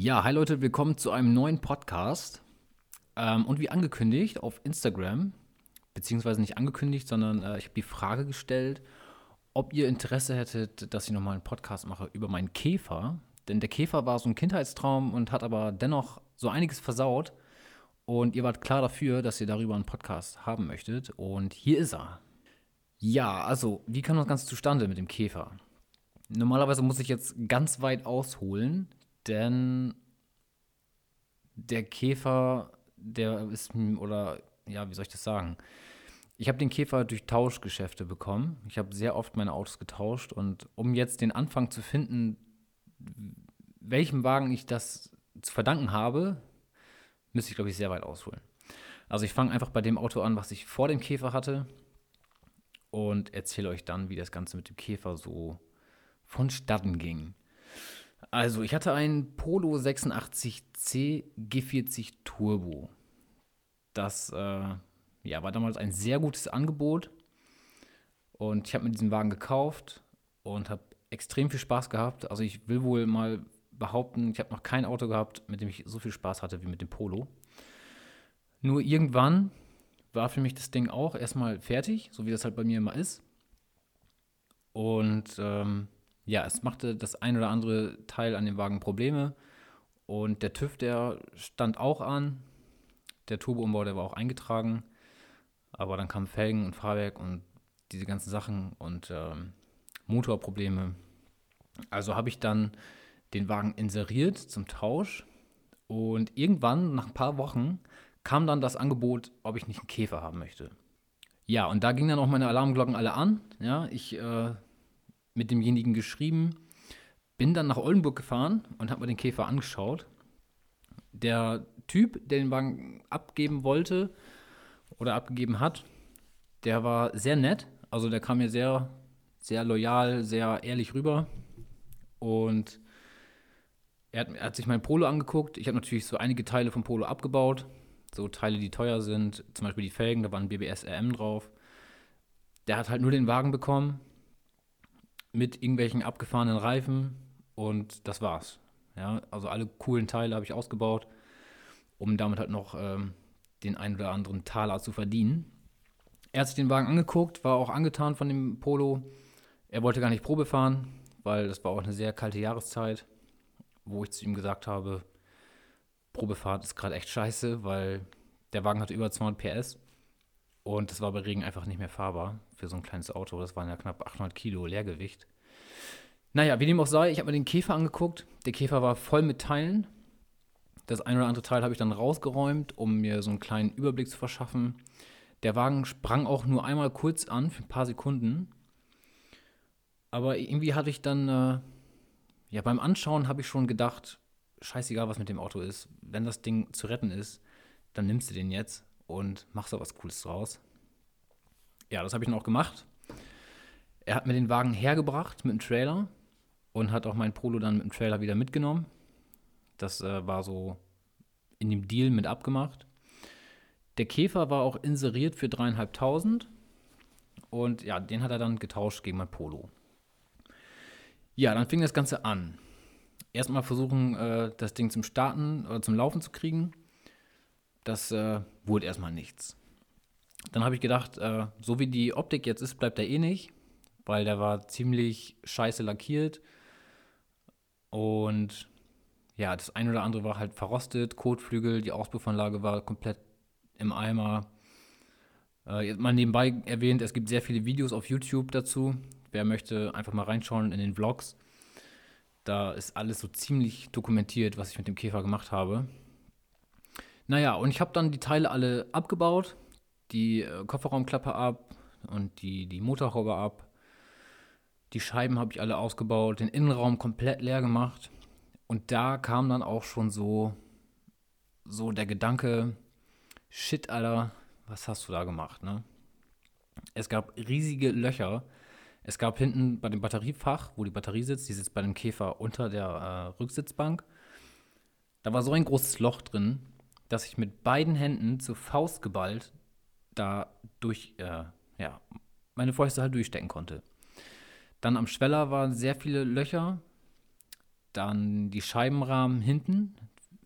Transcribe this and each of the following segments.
Ja, hi Leute, willkommen zu einem neuen Podcast. Ähm, und wie angekündigt auf Instagram, beziehungsweise nicht angekündigt, sondern äh, ich habe die Frage gestellt, ob ihr Interesse hättet, dass ich nochmal einen Podcast mache über meinen Käfer. Denn der Käfer war so ein Kindheitstraum und hat aber dennoch so einiges versaut. Und ihr wart klar dafür, dass ihr darüber einen Podcast haben möchtet. Und hier ist er. Ja, also, wie kam das Ganze zustande mit dem Käfer? Normalerweise muss ich jetzt ganz weit ausholen, denn der Käfer, der ist, oder ja, wie soll ich das sagen? Ich habe den Käfer durch Tauschgeschäfte bekommen. Ich habe sehr oft meine Autos getauscht und um jetzt den Anfang zu finden, welchem Wagen ich das zu verdanken habe, müsste ich, glaube ich, sehr weit ausholen. Also ich fange einfach bei dem Auto an, was ich vor dem Käfer hatte und erzähle euch dann, wie das Ganze mit dem Käfer so vonstatten ging. Also, ich hatte einen Polo 86C G40 Turbo. Das äh, ja, war damals ein sehr gutes Angebot. Und ich habe mir diesen Wagen gekauft und habe extrem viel Spaß gehabt. Also ich will wohl mal behaupten, ich habe noch kein Auto gehabt, mit dem ich so viel Spaß hatte wie mit dem Polo. Nur irgendwann war für mich das Ding auch erstmal fertig, so wie das halt bei mir immer ist. Und ähm, ja, es machte das ein oder andere Teil an dem Wagen Probleme. Und der TÜV, der stand auch an. Der Turboumbau, der war auch eingetragen. Aber dann kamen Felgen und Fahrwerk und diese ganzen Sachen und ähm, Motorprobleme. Also habe ich dann den Wagen inseriert zum Tausch. Und irgendwann, nach ein paar Wochen, kam dann das Angebot, ob ich nicht einen Käfer haben möchte. Ja, und da gingen dann auch meine Alarmglocken alle an. Ja, ich äh, mit demjenigen geschrieben, bin dann nach Oldenburg gefahren und habe mir den Käfer angeschaut. Der Typ, der den Wagen abgeben wollte oder abgegeben hat, der war sehr nett. Also der kam mir sehr, sehr loyal, sehr ehrlich rüber. Und er hat, er hat sich mein Polo angeguckt. Ich habe natürlich so einige Teile vom Polo abgebaut so Teile, die teuer sind, zum Beispiel die Felgen, da war ein BBS RM drauf. Der hat halt nur den Wagen bekommen mit irgendwelchen abgefahrenen Reifen und das war's. Ja, also alle coolen Teile habe ich ausgebaut, um damit halt noch ähm, den einen oder anderen Taler zu verdienen. Er hat sich den Wagen angeguckt, war auch angetan von dem Polo. Er wollte gar nicht Probe fahren, weil das war auch eine sehr kalte Jahreszeit, wo ich zu ihm gesagt habe, Probefahrt ist gerade echt scheiße, weil der Wagen hatte über 200 PS und das war bei Regen einfach nicht mehr fahrbar für so ein kleines Auto. Das waren ja knapp 800 Kilo Leergewicht. Naja, wie dem auch sei, ich habe mir den Käfer angeguckt. Der Käfer war voll mit Teilen. Das ein oder andere Teil habe ich dann rausgeräumt, um mir so einen kleinen Überblick zu verschaffen. Der Wagen sprang auch nur einmal kurz an, für ein paar Sekunden. Aber irgendwie hatte ich dann, äh, ja, beim Anschauen habe ich schon gedacht, scheißegal, was mit dem Auto ist. Wenn das Ding zu retten ist, dann nimmst du den jetzt und machst da was Cooles draus. Ja, das habe ich dann auch gemacht. Er hat mir den Wagen hergebracht mit dem Trailer und hat auch mein Polo dann mit dem Trailer wieder mitgenommen. Das äh, war so in dem Deal mit abgemacht. Der Käfer war auch inseriert für dreieinhalbtausend und ja, den hat er dann getauscht gegen mein Polo. Ja, dann fing das Ganze an erstmal versuchen, äh, das Ding zum Starten oder zum Laufen zu kriegen. Das äh, wurde erstmal nichts. Dann habe ich gedacht, äh, so wie die Optik jetzt ist, bleibt er eh nicht, weil der war ziemlich scheiße lackiert. Und ja, das eine oder andere war halt verrostet, Kotflügel, die Auspuffanlage war komplett im Eimer. Äh, mal nebenbei erwähnt, es gibt sehr viele Videos auf YouTube dazu. Wer möchte, einfach mal reinschauen in den Vlogs. Da ist alles so ziemlich dokumentiert, was ich mit dem Käfer gemacht habe. Naja, und ich habe dann die Teile alle abgebaut, die äh, Kofferraumklappe ab und die, die Motorhaube ab. Die Scheiben habe ich alle ausgebaut, den Innenraum komplett leer gemacht. Und da kam dann auch schon so, so der Gedanke, shit, Alter, was hast du da gemacht, ne? Es gab riesige Löcher es gab hinten bei dem Batteriefach, wo die Batterie sitzt, die sitzt bei dem Käfer unter der äh, Rücksitzbank. Da war so ein großes Loch drin, dass ich mit beiden Händen zur Faust geballt da durch, äh, ja, meine Fäuste halt durchstecken konnte. Dann am Schweller waren sehr viele Löcher. Dann die Scheibenrahmen hinten,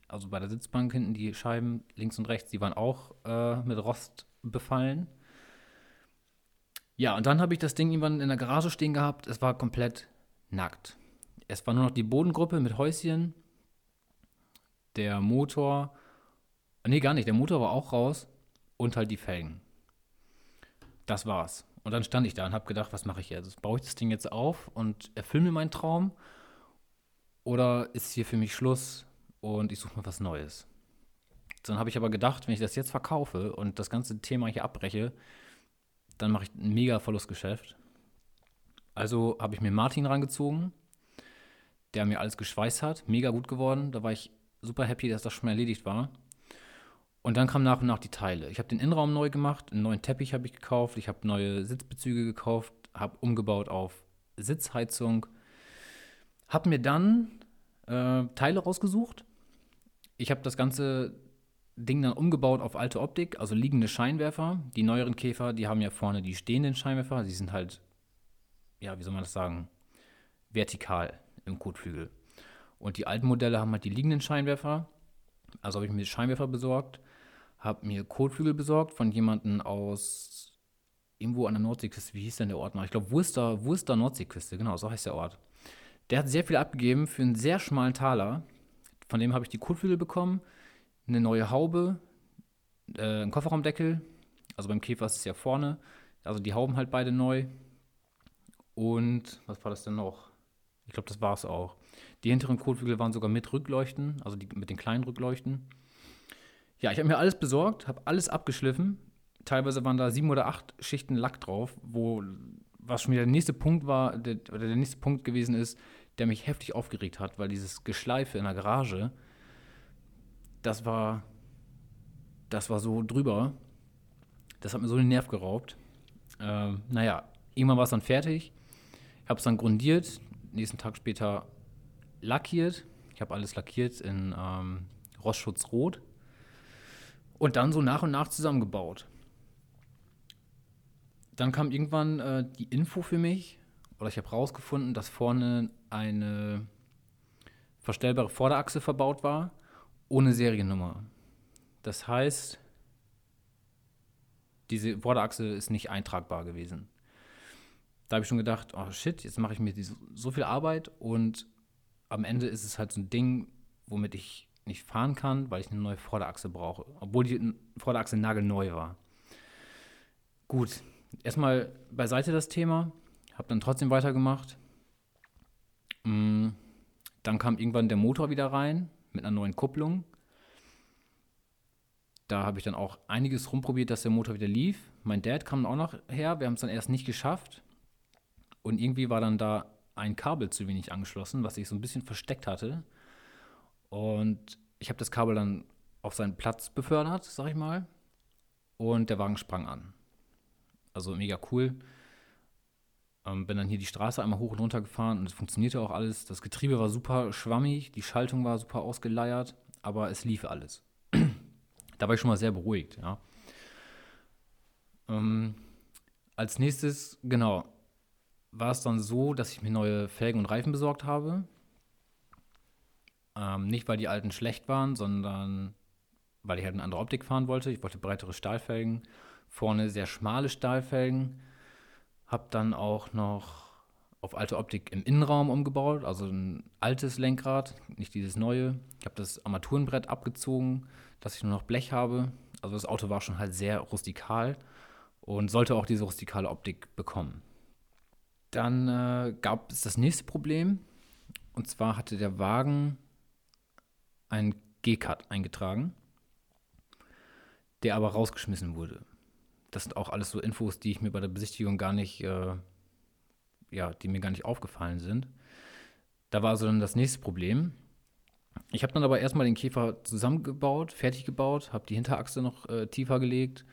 also bei der Sitzbank hinten, die Scheiben links und rechts, die waren auch äh, mit Rost befallen. Ja, und dann habe ich das Ding irgendwann in der Garage stehen gehabt. Es war komplett nackt. Es war nur noch die Bodengruppe mit Häuschen. Der Motor. Nee, gar nicht. Der Motor war auch raus. Und halt die Felgen. Das war's. Und dann stand ich da und habe gedacht, was mache ich jetzt? Baue ich das Ding jetzt auf und erfülle mir meinen Traum? Oder ist hier für mich Schluss und ich suche mir was Neues? Dann habe ich aber gedacht, wenn ich das jetzt verkaufe und das ganze Thema hier abbreche, dann mache ich ein mega Verlustgeschäft. Also habe ich mir Martin rangezogen, der mir alles geschweißt hat. Mega gut geworden. Da war ich super happy, dass das schon erledigt war. Und dann kamen nach und nach die Teile. Ich habe den Innenraum neu gemacht, einen neuen Teppich habe ich gekauft, ich habe neue Sitzbezüge gekauft, habe umgebaut auf Sitzheizung, habe mir dann äh, Teile rausgesucht. Ich habe das ganze Ding dann umgebaut auf alte Optik, also liegende Scheinwerfer. Die neueren Käfer, die haben ja vorne die stehenden Scheinwerfer, die sind halt, ja, wie soll man das sagen, vertikal im Kotflügel. Und die alten Modelle haben halt die liegenden Scheinwerfer. Also habe ich mir Scheinwerfer besorgt habe mir Kotflügel besorgt von jemandem aus irgendwo an der Nordseeküste. Wie hieß denn der Ort noch? Ich glaube, Wurster, Wurster Nordseeküste, genau, so heißt der Ort. Der hat sehr viel abgegeben für einen sehr schmalen Taler. Von dem habe ich die Kotflügel bekommen, eine neue Haube, äh, einen Kofferraumdeckel. Also beim Käfer ist es ja vorne. Also die Hauben halt beide neu. Und was war das denn noch? Ich glaube, das war es auch. Die hinteren Kotflügel waren sogar mit Rückleuchten, also die, mit den kleinen Rückleuchten. Ja, ich habe mir alles besorgt, habe alles abgeschliffen. Teilweise waren da sieben oder acht Schichten Lack drauf, wo was schon wieder der nächste Punkt war, der, oder der nächste Punkt gewesen ist, der mich heftig aufgeregt hat, weil dieses Geschleife in der Garage, das war, das war so drüber. Das hat mir so den Nerv geraubt. Ähm, naja, irgendwann war es dann fertig. Ich habe es dann grundiert, nächsten Tag später lackiert. Ich habe alles lackiert in ähm, Rostschutzrot und dann so nach und nach zusammengebaut. Dann kam irgendwann äh, die Info für mich, oder ich habe rausgefunden, dass vorne eine verstellbare Vorderachse verbaut war, ohne Seriennummer. Das heißt, diese Vorderachse ist nicht eintragbar gewesen. Da habe ich schon gedacht, oh shit, jetzt mache ich mir so viel Arbeit und am Ende ist es halt so ein Ding, womit ich nicht fahren kann, weil ich eine neue Vorderachse brauche. Obwohl die Vorderachse nagelneu war. Gut, erstmal beiseite das Thema. Habe dann trotzdem weitergemacht. Mm, dann kam irgendwann der Motor wieder rein mit einer neuen Kupplung. Da habe ich dann auch einiges rumprobiert, dass der Motor wieder lief. Mein Dad kam auch noch her. Wir haben es dann erst nicht geschafft. Und irgendwie war dann da ein Kabel zu wenig angeschlossen, was ich so ein bisschen versteckt hatte. Und ich habe das Kabel dann auf seinen Platz befördert, sag ich mal. Und der Wagen sprang an. Also mega cool. Ähm, bin dann hier die Straße einmal hoch und runter gefahren und es funktionierte auch alles. Das Getriebe war super schwammig, die Schaltung war super ausgeleiert, aber es lief alles. da war ich schon mal sehr beruhigt, ja. Ähm, als nächstes, genau, war es dann so, dass ich mir neue Felgen und Reifen besorgt habe. Ähm, nicht, weil die alten schlecht waren, sondern weil ich halt eine andere Optik fahren wollte. Ich wollte breitere Stahlfelgen, vorne sehr schmale Stahlfelgen. Hab dann auch noch auf alte Optik im Innenraum umgebaut, also ein altes Lenkrad, nicht dieses neue. Ich habe das Armaturenbrett abgezogen, dass ich nur noch Blech habe. Also das Auto war schon halt sehr rustikal und sollte auch diese rustikale Optik bekommen. Dann äh, gab es das nächste Problem. Und zwar hatte der Wagen einen G-Cut eingetragen, der aber rausgeschmissen wurde. Das sind auch alles so Infos, die ich mir bei der Besichtigung gar nicht, äh, ja, die mir gar nicht aufgefallen sind. Da war also dann das nächste Problem. Ich habe dann aber erstmal den Käfer zusammengebaut, fertig gebaut, habe die Hinterachse noch äh, tiefer gelegt,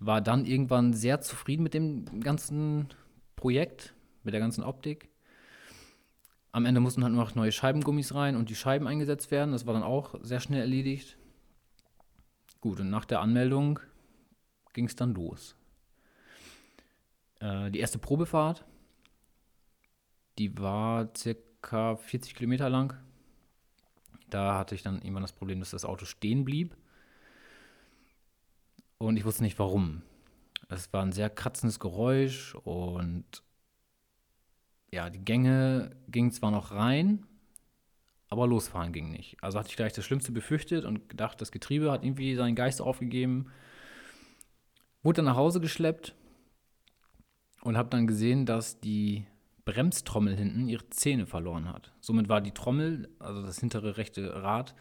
war dann irgendwann sehr zufrieden mit dem ganzen Projekt, mit der ganzen Optik am Ende mussten halt nur noch neue Scheibengummis rein und die Scheiben eingesetzt werden. Das war dann auch sehr schnell erledigt. Gut, und nach der Anmeldung ging es dann los. Äh, die erste Probefahrt, die war circa 40 Kilometer lang. Da hatte ich dann irgendwann das Problem, dass das Auto stehen blieb. Und ich wusste nicht warum. Es war ein sehr kratzendes Geräusch und ja, die Gänge gingen zwar noch rein, aber losfahren ging nicht. Also hatte ich gleich das Schlimmste befürchtet und gedacht, das Getriebe hat irgendwie seinen Geist aufgegeben. Wurde dann nach Hause geschleppt und habe dann gesehen, dass die Bremstrommel hinten ihre Zähne verloren hat. Somit war die Trommel, also das hintere rechte Rad,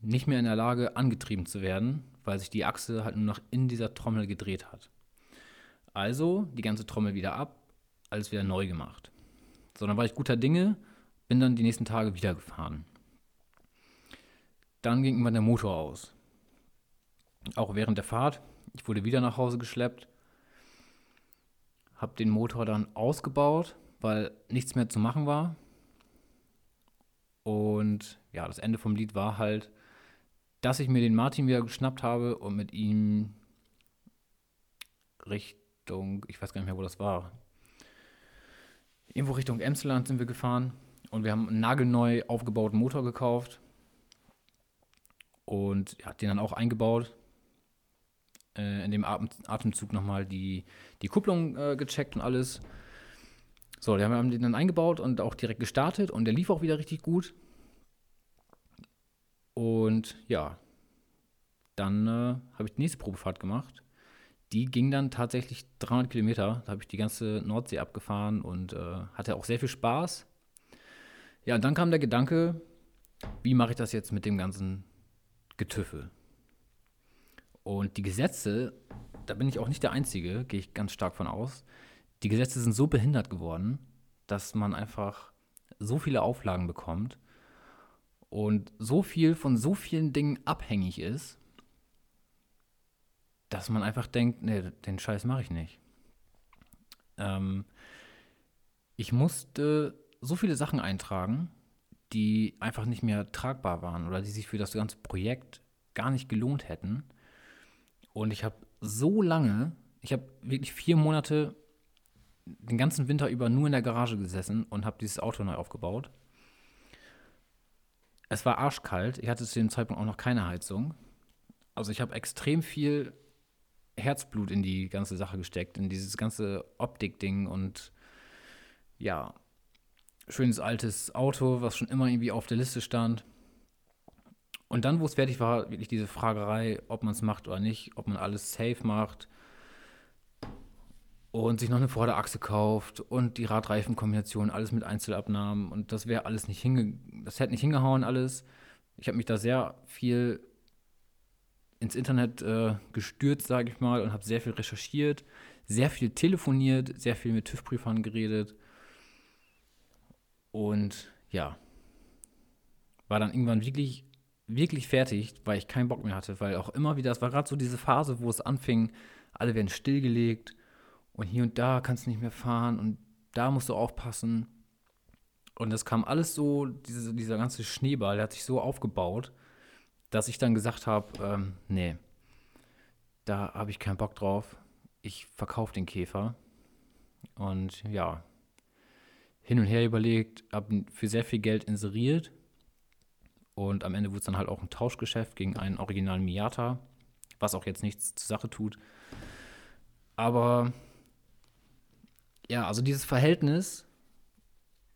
nicht mehr in der Lage, angetrieben zu werden, weil sich die Achse halt nur noch in dieser Trommel gedreht hat. Also die ganze Trommel wieder ab, alles wieder neu gemacht. So, dann war ich guter Dinge, bin dann die nächsten Tage wieder gefahren. Dann ging irgendwann der Motor aus. Auch während der Fahrt. Ich wurde wieder nach Hause geschleppt. Habe den Motor dann ausgebaut, weil nichts mehr zu machen war. Und ja, das Ende vom Lied war halt, dass ich mir den Martin wieder geschnappt habe und mit ihm Richtung, ich weiß gar nicht mehr, wo das war. Irgendwo Richtung Emsland sind wir gefahren und wir haben einen nagelneu aufgebauten Motor gekauft und ja, den dann auch eingebaut. Äh, in dem Atem Atemzug nochmal die, die Kupplung äh, gecheckt und alles. So, wir haben den dann eingebaut und auch direkt gestartet und der lief auch wieder richtig gut. Und ja, dann äh, habe ich die nächste Probefahrt gemacht. Die ging dann tatsächlich 300 Kilometer. Da habe ich die ganze Nordsee abgefahren und äh, hatte auch sehr viel Spaß. Ja, und dann kam der Gedanke, wie mache ich das jetzt mit dem ganzen Getüffel? Und die Gesetze, da bin ich auch nicht der Einzige, gehe ich ganz stark von aus. Die Gesetze sind so behindert geworden, dass man einfach so viele Auflagen bekommt und so viel von so vielen Dingen abhängig ist, dass man einfach denkt, nee, den Scheiß mache ich nicht. Ähm, ich musste so viele Sachen eintragen, die einfach nicht mehr tragbar waren oder die sich für das ganze Projekt gar nicht gelohnt hätten. Und ich habe so lange, ich habe wirklich vier Monate den ganzen Winter über nur in der Garage gesessen und habe dieses Auto neu aufgebaut. Es war arschkalt. Ich hatte zu dem Zeitpunkt auch noch keine Heizung. Also ich habe extrem viel Herzblut in die ganze Sache gesteckt, in dieses ganze Optik-Ding und ja, schönes altes Auto, was schon immer irgendwie auf der Liste stand. Und dann, wo es fertig war, wirklich diese Fragerei, ob man es macht oder nicht, ob man alles safe macht und sich noch eine Vorderachse kauft und die Radreifenkombination, alles mit Einzelabnahmen und das wäre alles nicht hinge das hätte nicht hingehauen alles. Ich habe mich da sehr viel ins Internet äh, gestürzt, sage ich mal, und habe sehr viel recherchiert, sehr viel telefoniert, sehr viel mit TÜV-Prüfern geredet und ja, war dann irgendwann wirklich, wirklich fertig, weil ich keinen Bock mehr hatte, weil auch immer wieder, es war gerade so diese Phase, wo es anfing, alle werden stillgelegt und hier und da kannst du nicht mehr fahren und da musst du aufpassen. Und das kam alles so, diese, dieser ganze Schneeball, der hat sich so aufgebaut, dass ich dann gesagt habe, ähm, nee, da habe ich keinen Bock drauf. Ich verkaufe den Käfer. Und ja, hin und her überlegt, habe für sehr viel Geld inseriert und am Ende wurde es dann halt auch ein Tauschgeschäft gegen einen originalen Miata, was auch jetzt nichts zur Sache tut. Aber ja, also dieses Verhältnis,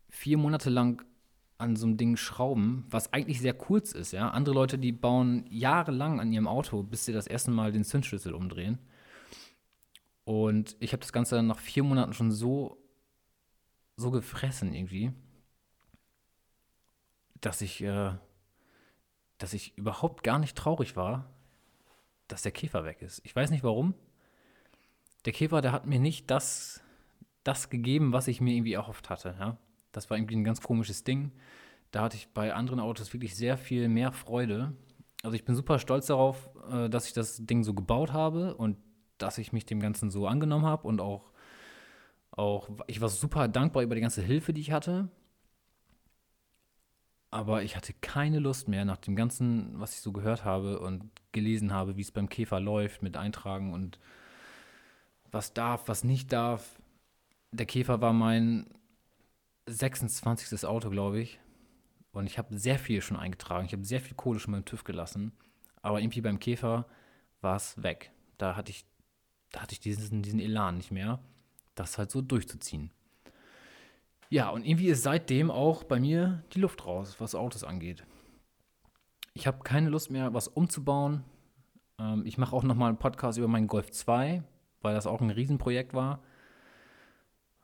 vier Monate lang an so einem Ding schrauben, was eigentlich sehr kurz ist, ja. Andere Leute, die bauen jahrelang an ihrem Auto, bis sie das erste Mal den Zündschlüssel umdrehen. Und ich habe das Ganze dann nach vier Monaten schon so so gefressen irgendwie, dass ich, äh, dass ich überhaupt gar nicht traurig war, dass der Käfer weg ist. Ich weiß nicht warum. Der Käfer, der hat mir nicht das, das gegeben, was ich mir irgendwie erhofft hatte. Ja? Das war irgendwie ein ganz komisches Ding. Da hatte ich bei anderen Autos wirklich sehr viel mehr Freude. Also ich bin super stolz darauf, äh, dass ich das Ding so gebaut habe und dass ich mich dem Ganzen so angenommen habe und auch auch, ich war super dankbar über die ganze Hilfe, die ich hatte. Aber ich hatte keine Lust mehr nach dem Ganzen, was ich so gehört habe und gelesen habe, wie es beim Käfer läuft mit Eintragen und was darf, was nicht darf. Der Käfer war mein 26. Auto, glaube ich. Und ich habe sehr viel schon eingetragen. Ich habe sehr viel Kohle schon beim TÜV gelassen. Aber irgendwie beim Käfer war es weg. Da hatte ich, da hatte ich diesen, diesen Elan nicht mehr, das halt so durchzuziehen. Ja, und irgendwie ist seitdem auch bei mir die Luft raus, was Autos angeht. Ich habe keine Lust mehr, was umzubauen. Ähm, ich mache auch nochmal einen Podcast über meinen Golf 2, weil das auch ein Riesenprojekt war.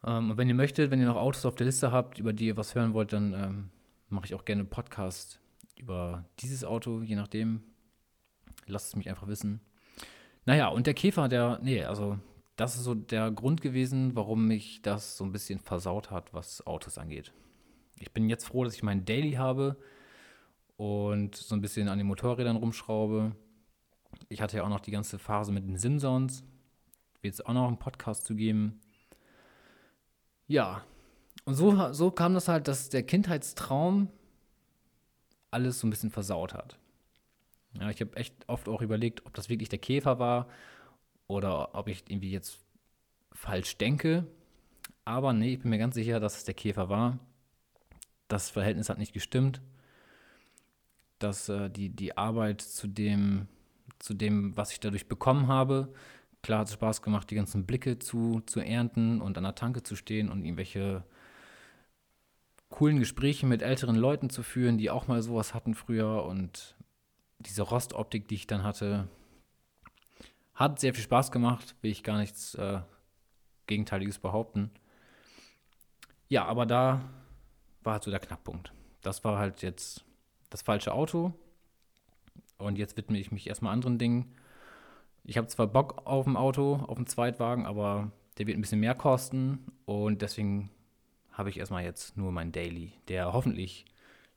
Ähm, und wenn ihr möchtet, wenn ihr noch Autos auf der Liste habt, über die ihr was hören wollt, dann ähm, mache ich auch gerne einen Podcast über dieses Auto, je nachdem. Lasst es mich einfach wissen. Naja, und der Käfer, der, nee, also das ist so der Grund gewesen, warum mich das so ein bisschen versaut hat, was Autos angeht. Ich bin jetzt froh, dass ich meinen Daily habe und so ein bisschen an den Motorrädern rumschraube. Ich hatte ja auch noch die ganze Phase mit den Simpsons. Wird es auch noch einen Podcast zu geben. Ja, und so, so kam das halt, dass der Kindheitstraum alles so ein bisschen versaut hat. Ja, ich habe echt oft auch überlegt, ob das wirklich der Käfer war oder ob ich irgendwie jetzt falsch denke. Aber nee, ich bin mir ganz sicher, dass es der Käfer war. Das Verhältnis hat nicht gestimmt. Dass äh, die, die Arbeit zu dem, zu dem, was ich dadurch bekommen habe, klar hat es Spaß gemacht, die ganzen Blicke zu, zu ernten und an der Tanke zu stehen und irgendwelche coolen Gespräche mit älteren Leuten zu führen, die auch mal sowas hatten früher und diese Rostoptik, die ich dann hatte, hat sehr viel Spaß gemacht, will ich gar nichts äh, Gegenteiliges behaupten. Ja, aber da war halt so der Knackpunkt. Das war halt jetzt das falsche Auto. Und jetzt widme ich mich erstmal anderen Dingen. Ich habe zwar Bock auf ein Auto, auf einen Zweitwagen, aber der wird ein bisschen mehr kosten. Und deswegen habe ich erstmal jetzt nur meinen Daily, der hoffentlich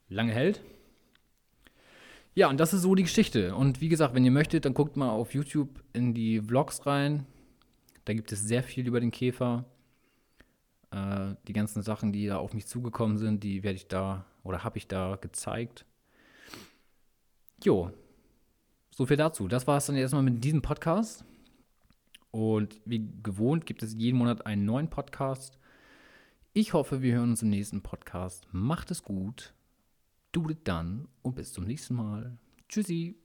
lange hält. Ja, und das ist so die Geschichte. Und wie gesagt, wenn ihr möchtet, dann guckt mal auf YouTube in die Vlogs rein. Da gibt es sehr viel über den Käfer. Äh, die ganzen Sachen, die da auf mich zugekommen sind, die werde ich da oder habe ich da gezeigt. Jo, so viel dazu. Das war es dann erstmal mit diesem Podcast. Und wie gewohnt gibt es jeden Monat einen neuen Podcast. Ich hoffe, wir hören uns im nächsten Podcast. Macht es gut. Do it dann und bis zum nächsten Mal. Tschüssi.